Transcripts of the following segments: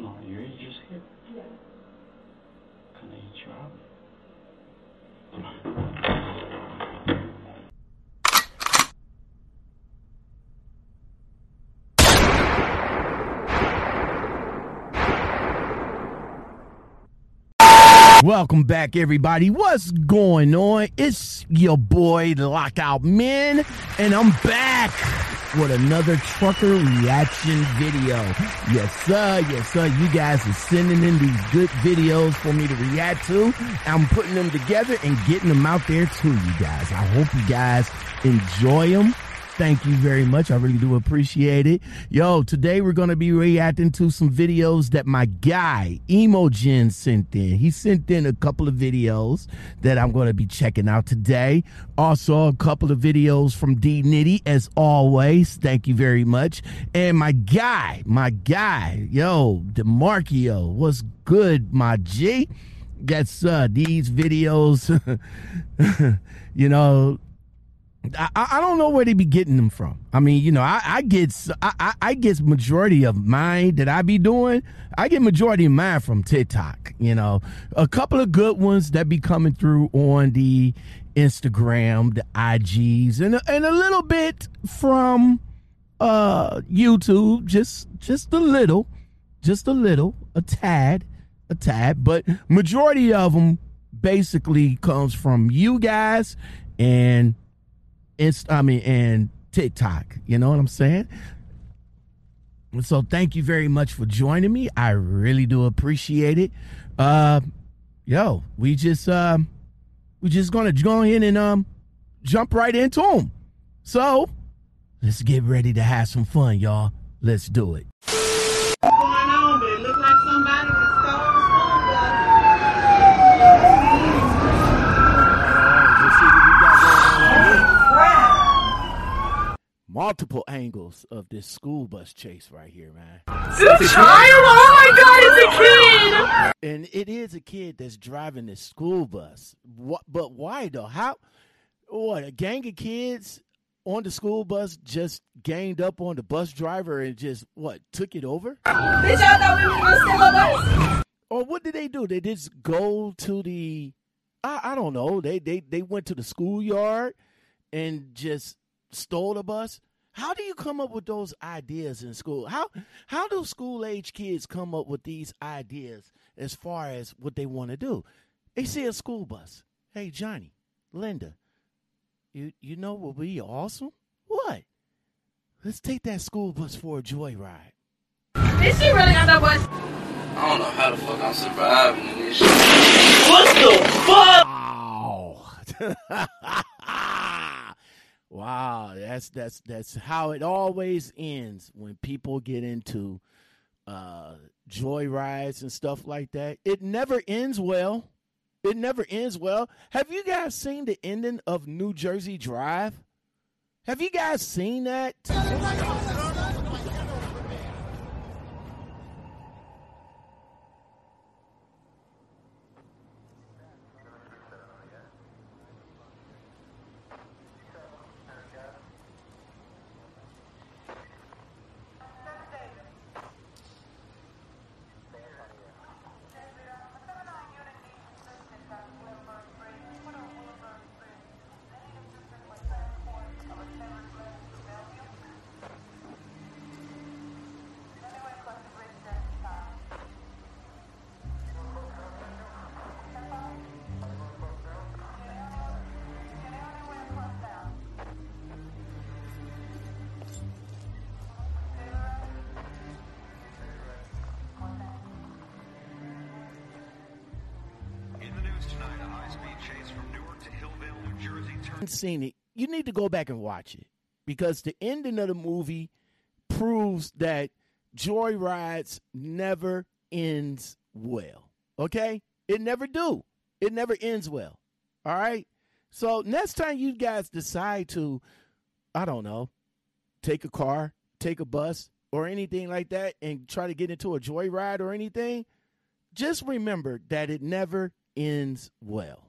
hear? Did you hear? You just hit. Yeah. Can I hit you out? Welcome back, everybody. What's going on? It's your boy, the Lockout Men, and I'm back with another trucker reaction video. Yes, sir. Yes, sir. You guys are sending in these good videos for me to react to. I'm putting them together and getting them out there to you guys. I hope you guys enjoy them. Thank you very much. I really do appreciate it. Yo, today we're going to be reacting to some videos that my guy, Emogen, sent in. He sent in a couple of videos that I'm going to be checking out today. Also, a couple of videos from D Nitty, as always. Thank you very much. And my guy, my guy, yo, DeMarkio, what's good, my G? Yes, uh, these videos, you know, I, I don't know where they be getting them from. I mean, you know, I, I get I, I get majority of mine that I be doing. I get majority of mine from TikTok. You know, a couple of good ones that be coming through on the Instagram, the IGs, and and a little bit from uh YouTube. Just just a little, just a little, a tad, a tad. But majority of them basically comes from you guys and Inst- I mean, and TikTok. You know what I'm saying? So thank you very much for joining me. I really do appreciate it. Uh, yo, we just um, we just gonna go in and um, jump right into them. So let's get ready to have some fun, y'all. Let's do it. What's going on? But it looked like somebody that stole the school bus. Multiple angles of this school bus chase right here, man. It's a child? Oh my god, it's a kid! And it is a kid that's driving this school bus. What? But why though? How? What? A gang of kids on the school bus just ganged up on the bus driver and just what? Took it over? Did y'all know we was gonna steal a bus? Or what did they do? They just go to the? I, I don't know. They they they went to the schoolyard and just stole the bus. How do you come up with those ideas in school? How how do school age kids come up with these ideas as far as what they want to do? They see a school bus. Hey Johnny, Linda, you you know what would be awesome? What? Let's take that school bus for a joyride. Did she really got that bus? I don't know how the fuck I'm surviving in this shit. Wow. wow, that's that's that's how it always ends when people get into uh joyrides and stuff like that. It never ends well. It never ends well. Have you guys seen the ending of New Jersey Drive? Have you guys seen that? Seen it, you need to go back and watch it because the ending of the movie proves that joyrides never ends well. Okay, it never do. It never ends well. All right. So next time you guys decide to, I don't know, take a car, take a bus, or anything like that, and try to get into a joyride or anything, just remember that it never ends well.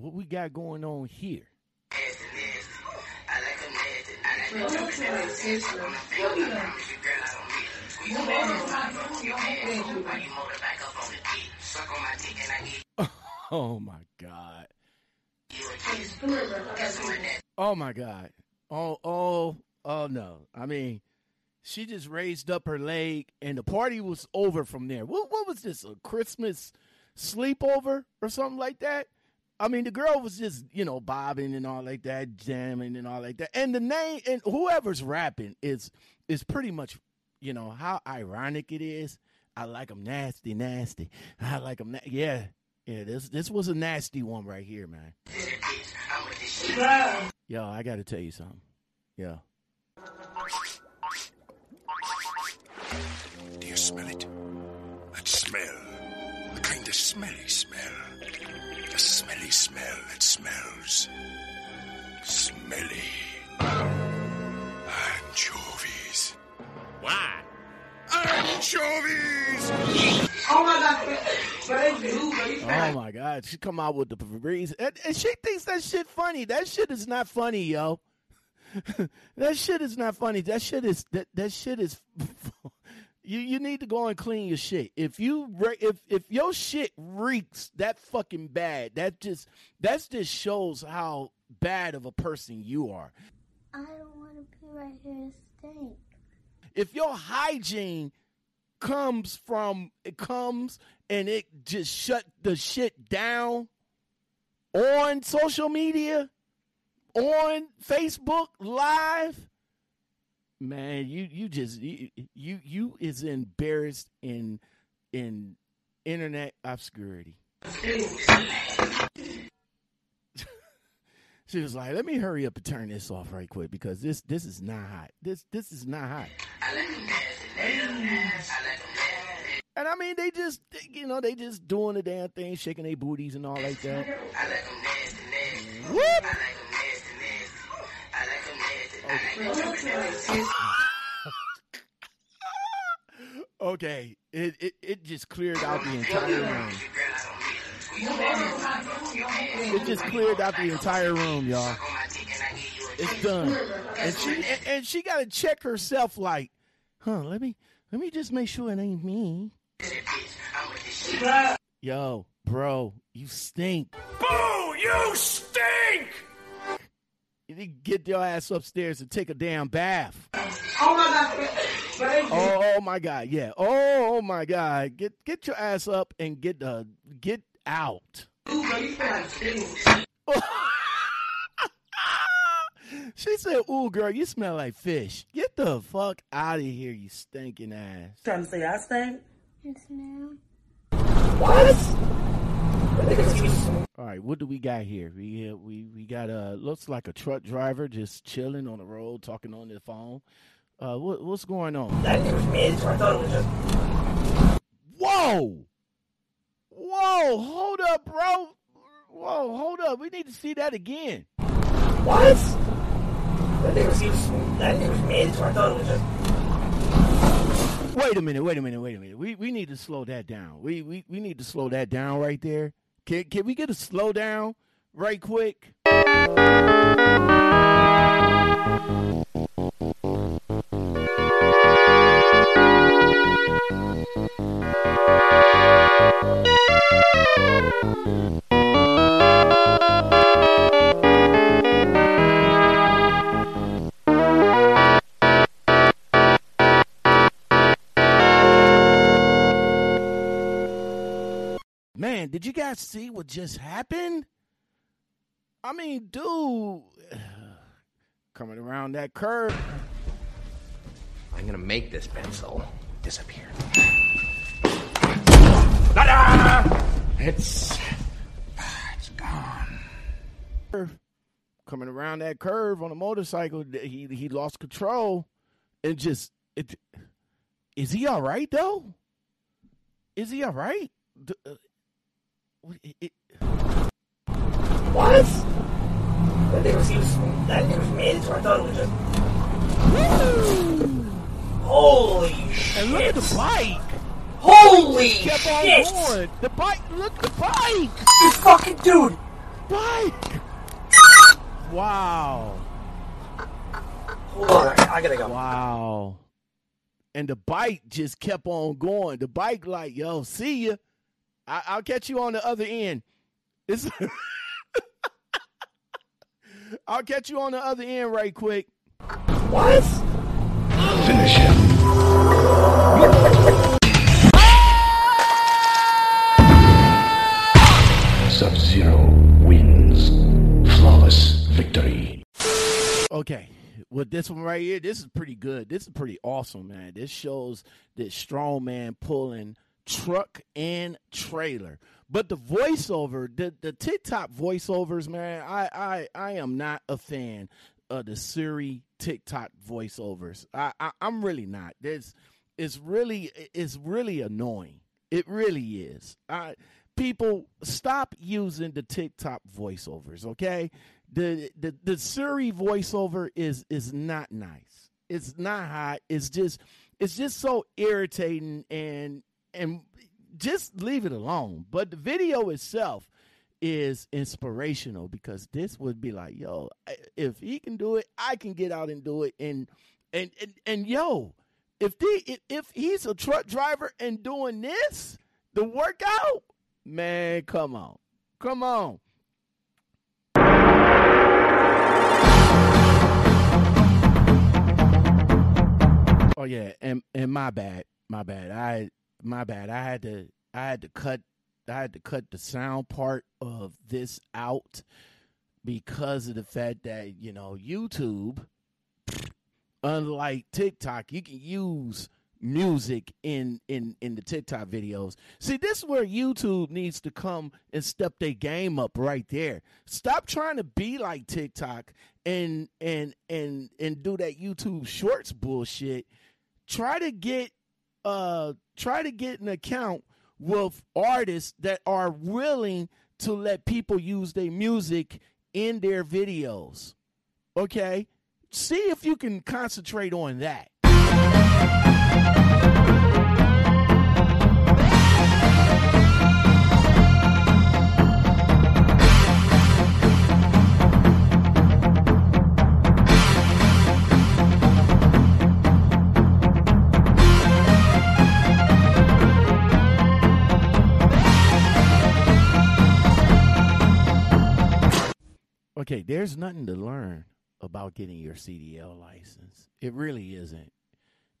What we got going on here? Oh my god. Oh my god. Oh oh oh no. I mean, she just raised up her leg and the party was over from there. What what was this? A Christmas sleepover or something like that? I mean, the girl was just, you know, bobbing and all like that, jamming and all like that. And the name and whoever's rapping is is pretty much, you know, how ironic it is. I like them nasty, nasty. I like them. Na- yeah, yeah. This this was a nasty one right here, man. Yo, I got to tell you something. Yo, Do you smell it? That smell. The kind of smell. The smelly smell that smells. Smelly. Anchovies. Why? Anchovies! Oh my God. But they do, but you oh my God, she come out with the Febreze, and, and she thinks that shit funny. That shit is not funny, yo. that shit is not funny. That shit is that that shit is. you you need to go and clean your shit. If you re- if if your shit reeks that fucking bad, that just that just shows how bad of a person you are. I don't want to be right here and stink. if your hygiene comes from it comes and it just shut the shit down on social media on facebook live man you you just you you, is embarrassed in in internet obscurity she was like let me hurry up and turn this off right quick because this this is not hot this this is not hot and I mean, they just, you know, they just doing the damn thing, shaking their booties and all like that. Whoop! Okay, it, it it just cleared out the entire room. It just cleared out the entire room, y'all. It's done, and she and, and she got to check herself, like, huh? Let me let me just make sure it ain't me. Yo, bro, you stink. Boo! You stink! You need to get your ass upstairs and take a damn bath. Oh my God. But they do. Oh, oh my god, yeah. Oh, oh my god, get get your ass up and get the get out. but you feel like stink. she said, "Ooh, girl, you smell like fish. Get the fuck out of here, you stinking ass." Trying to say I stink? Yes, ma'am. All right, what do we got here? We uh, we we got uh looks like a truck driver just chilling on the road, talking on the phone. Uh, what what's going on? That was mid, so I thought it was just. Whoa, whoa, hold up, bro. Whoa, hold up. We need to see that again. What? That nigga was, he that nigga mid, so I thought it was just. Wait a minute, wait a minute, wait a minute. We we need to slow that down. We we, we need to slow that down right there. Can can we get a slow down right quick? Man, did you guys see what just happened? I mean, dude, coming around that curve. I'm gonna make this pencil disappear. It's it's gone. coming around that curve on a motorcycle, he he lost control and just it. Is he all right though? Is he all right? Uh, What- it- it- What? That nigga was, was, that nigga was so I thought it was just. Holy shit. and look at the bike. Holy on shit. going. The bike. Look at the bike. This fucking dude. Bike. Wow. Hold on, I gotta go. Wow. And the bike just kept on going. The bike, like, yo, see ya. I- I'll catch you on the other end. It's I'll catch you on the other end right quick. What? Finish him. Sub Zero wins. Flawless victory. Okay. With this one right here, this is pretty good. This is pretty awesome, man. This shows this strong man pulling truck and trailer. But the voiceover, the, the TikTok voiceovers, man, I, I I am not a fan of the Siri TikTok voiceovers. I, I I'm really not. There's it's really it's really annoying. It really is. I people stop using the TikTok voiceovers, okay? The the the Siri voiceover is is not nice. It's not hot. It's just it's just so irritating and and just leave it alone. But the video itself is inspirational because this would be like, yo, if he can do it, I can get out and do it. And and and, and yo, if the if, he's a truck driver and doing this, the workout, man, come on, come on. Oh yeah, and and my bad, my bad. I my bad. I had to I had to cut I had to cut the sound part of this out because of the fact that you know YouTube, unlike TikTok, you can use music in in in the TikTok videos. See, this is where YouTube needs to come and step their game up right there. Stop trying to be like TikTok and and and and do that YouTube Shorts bullshit. Try to get uh try to get an account with artists that are willing to let people use their music in their videos. Okay? See if you can concentrate on that. Okay, there's nothing to learn about getting your CDL license. It really isn't.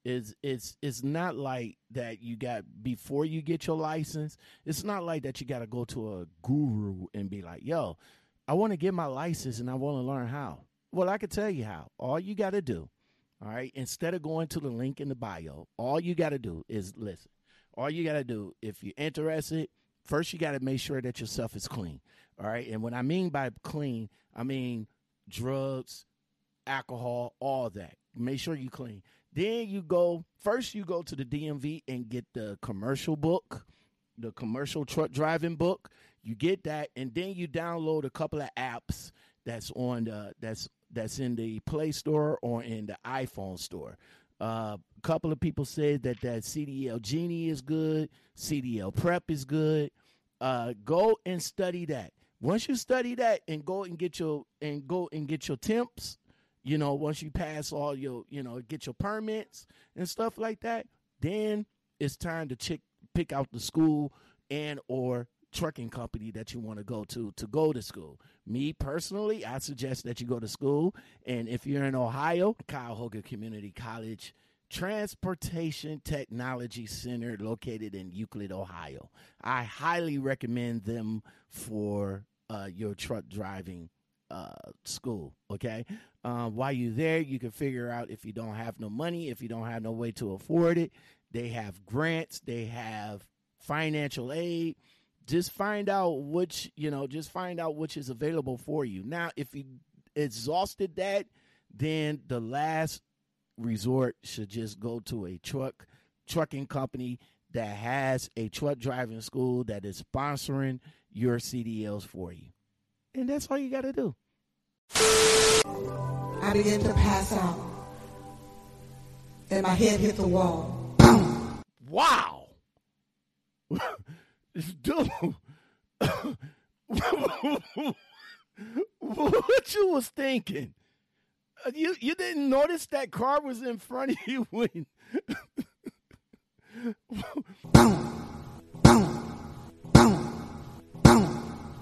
It's it's it's not like that you got before you get your license. It's not like that you got to go to a guru and be like, "Yo, I want to get my license and I want to learn how." Well, I can tell you how. All you got to do, all right, instead of going to the link in the bio, all you got to do is listen. All you got to do if you're interested, first you got to make sure that yourself is clean. All right. And what I mean by clean, I mean drugs, alcohol, all that. Make sure you clean. Then you go, first you go to the DMV and get the commercial book, the commercial truck driving book. You get that, and then you download a couple of apps that's on the that's that's in the Play Store or in the iPhone store. Uh, a couple of people said that that CDL Genie is good, CDL Prep is good. Uh, go and study that. Once you study that and go and get your and go and get your temps, you know, once you pass all your, you know, get your permits and stuff like that, then it's time to check pick out the school and or trucking company that you want to go to to go to school. Me personally, I suggest that you go to school and if you're in Ohio, Cuyahoga Community College Transportation Technology Center located in Euclid, Ohio. I highly recommend them for uh, your truck driving uh, school. Okay. Um, while you're there, you can figure out if you don't have no money, if you don't have no way to afford it. They have grants, they have financial aid. Just find out which, you know, just find out which is available for you. Now, if you exhausted that, then the last resort should just go to a truck trucking company that has a truck driving school that is sponsoring your CDLs for you. And that's all you got to do. I began to pass out. And my head hit the wall. Boom. Wow. Dude. what you was thinking? Uh, You you didn't notice that car was in front of you when boom, boom, boom, boom.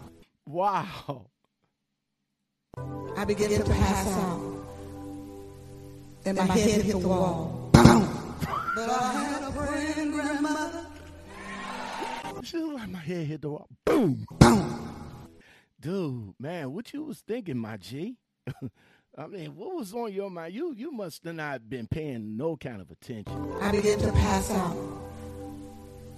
Wow. I begin to pass out. And my head hit the wall. Boom. But I had a praying grandmother. She looked like my head hit the wall. Boom, boom. Dude, man, what you was thinking, my G? I mean, what was on your mind? You you must have not been paying no kind of attention. I began to pass out.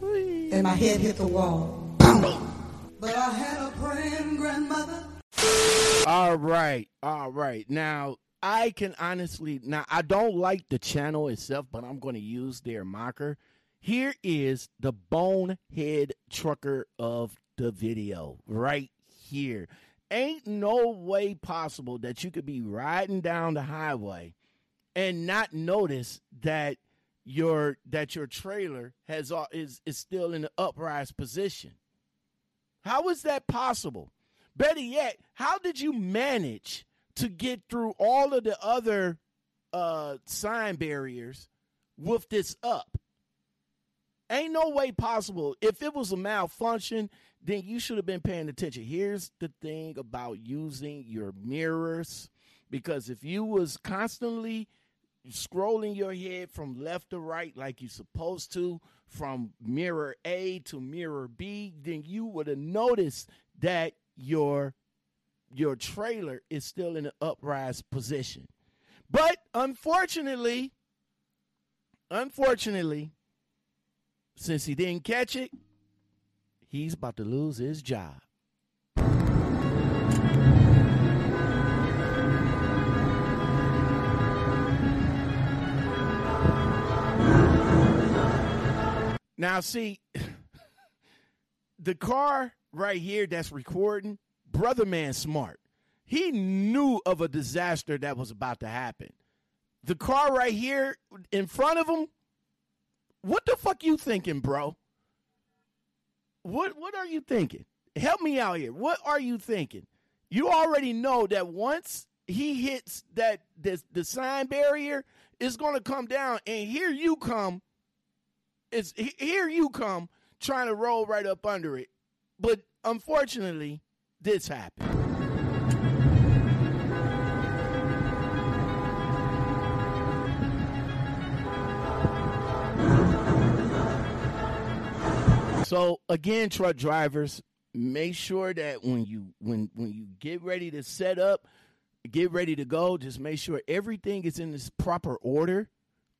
And my head hit the wall. But I had a praying grandmother. All right, all right. Now I can honestly now I don't like the channel itself, but I'm going to use their mocker. Here is the bonehead trucker of the video right here. Ain't no way possible that you could be riding down the highway and not notice that your that your trailer has is is still in the uprise position. How is that possible? Better yet, how did you manage to get through all of the other uh, sign barriers with this up? Ain't no way possible. If it was a malfunction, then you should have been paying attention. Here's the thing about using your mirrors because if you was constantly scrolling your head from left to right like you're supposed to, from mirror A to mirror B, then you would have noticed that your your trailer is still in an uprise position. But unfortunately, unfortunately, since he didn't catch it, he's about to lose his job. Now, see, the car right here that's recording, Brother Man Smart, he knew of a disaster that was about to happen. The car right here in front of him, what the fuck you thinking, bro? What what are you thinking? Help me out here. What are you thinking? You already know that once he hits that this the sign barrier, it's gonna come down, and here you come it's here you come trying to roll right up under it. But unfortunately, this happened. So again, truck drivers, make sure that when you when when you get ready to set up, get ready to go, just make sure everything is in this proper order,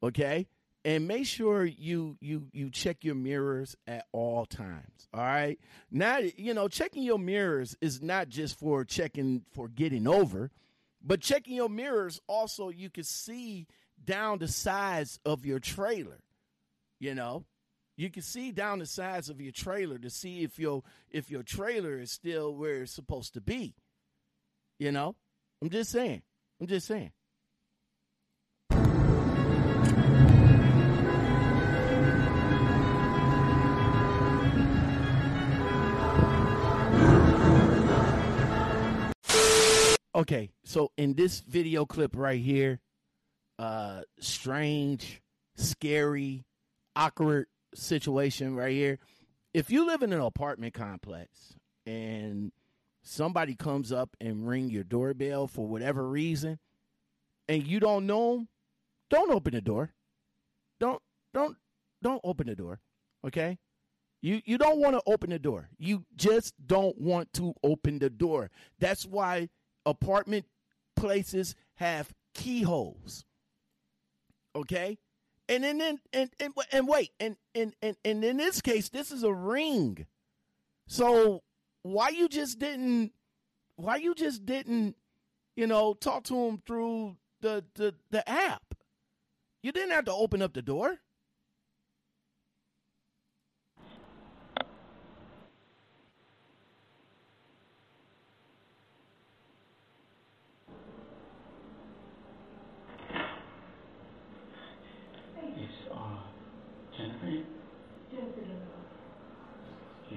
okay? And make sure you you you check your mirrors at all times. All right. Now you know checking your mirrors is not just for checking for getting over, but checking your mirrors also you can see down the size of your trailer. You know, you can see down the size of your trailer to see if your if your trailer is still where it's supposed to be. You know, I'm just saying. I'm just saying. Okay, so in this video clip right here, uh strange, scary, awkward situation right here. If you live in an apartment complex and somebody comes up and ring your doorbell for whatever reason and you don't know them, don't open the door. Don't don't don't open the door. Okay? You you don't want to open the door. You just don't want to open the door. That's why apartment places have keyholes. Okay? And then and and and, and wait, and, and and and in this case, this is a ring. So why you just didn't why you just didn't, you know, talk to him through the the, the app? You didn't have to open up the door.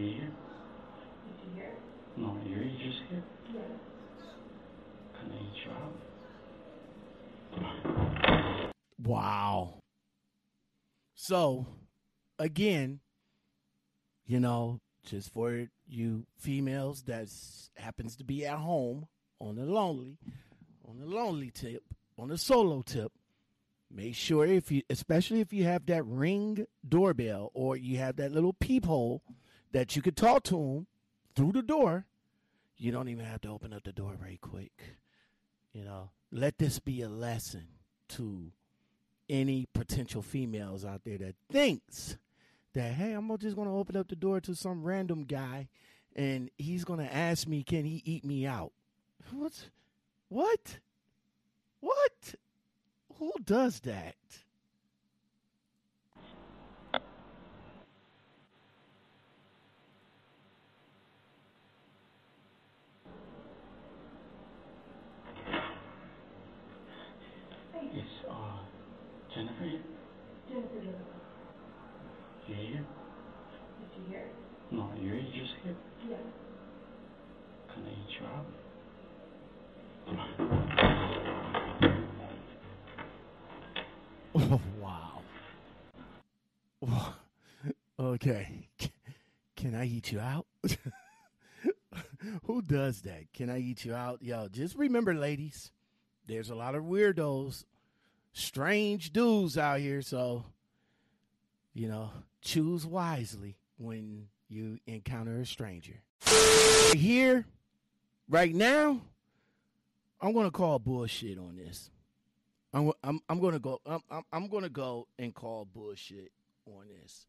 You here? No, you're just here? Can I interrupt? Wow. So, again, you know, just for you females that happens to be at home on the lonely, on the lonely tip, on the solo tip, make sure if you, especially if you have that ring doorbell or you have that little peephole that you could talk to them through the door, you don't even have to open up the door very quick. You know, let this be a lesson to any potential females out there that thinks that hey, I'm just gonna open up the door to some random guy and he's gonna ask me, can he eat me out? What? What? What? Who does that? It's, uh, Jennifer here? Jennifer, You here? did you hear? No, you're just here? Yeah. Can I eat you out? Oh, wow. Okay. Can I eat you out? Who does that? Can I eat you out? Yo, just remember, ladies, there's a lot of weirdos, strange dudes out here. So, you know, choose wisely when you encounter a stranger. Here, right now, I'm going to call bullshit on this. I'm I'm I'm gonna go I'm I'm, I'm gonna go and call bullshit on this.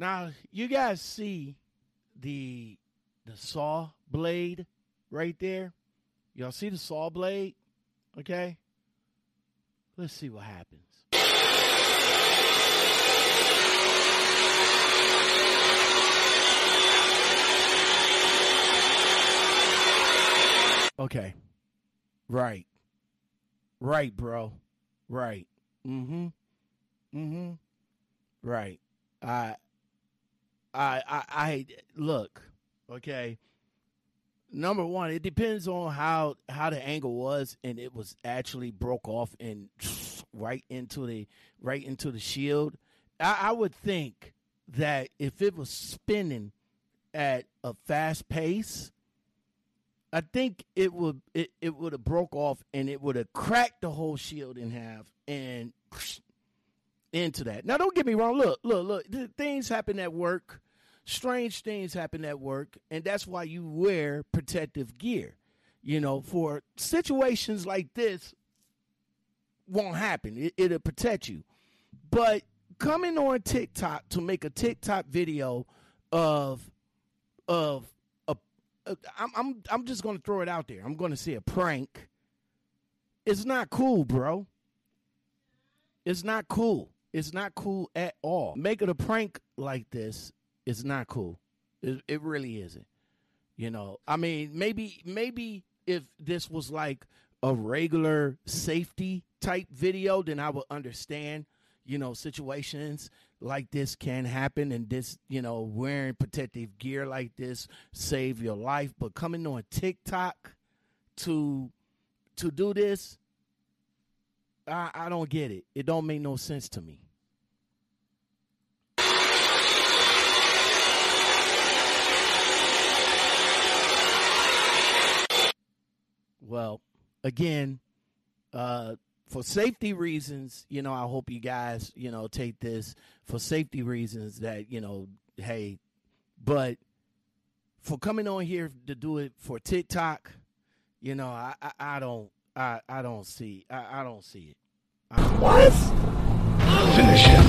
Now you guys see the the saw blade right there. Y'all see the saw blade? Okay. Let's see what happens. Okay. Right. Right, bro. Right. Mm-hmm. Mm-hmm. Right. I I I I look, okay. Number one, it depends on how how the angle was and it was actually broke off and right into the right into the shield. I, I would think that if it was spinning at a fast pace, I think it would it, it would have broke off and it would have cracked the whole shield in half and into that. Now don't get me wrong. Look, look, look. Things happen at work. Strange things happen at work, and that's why you wear protective gear. You know, for situations like this won't happen. It, it'll protect you. But coming on TikTok to make a TikTok video of of I'm I'm I'm just gonna throw it out there. I'm gonna say a prank. It's not cool, bro. It's not cool. It's not cool at all. Making a prank like this is not cool. It, it really isn't. You know, I mean, maybe maybe if this was like a regular safety type video, then I would understand. You know, situations like this can happen and this, you know, wearing protective gear like this save your life. But coming on TikTok to to do this, I, I don't get it. It don't make no sense to me. Well, again, uh, for safety reasons, you know, I hope you guys, you know, take this for safety reasons that, you know, hey, but for coming on here to do it for TikTok, you know, I I, I don't I I don't see I, I don't see it. I what? Finish him.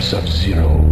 Sub Zero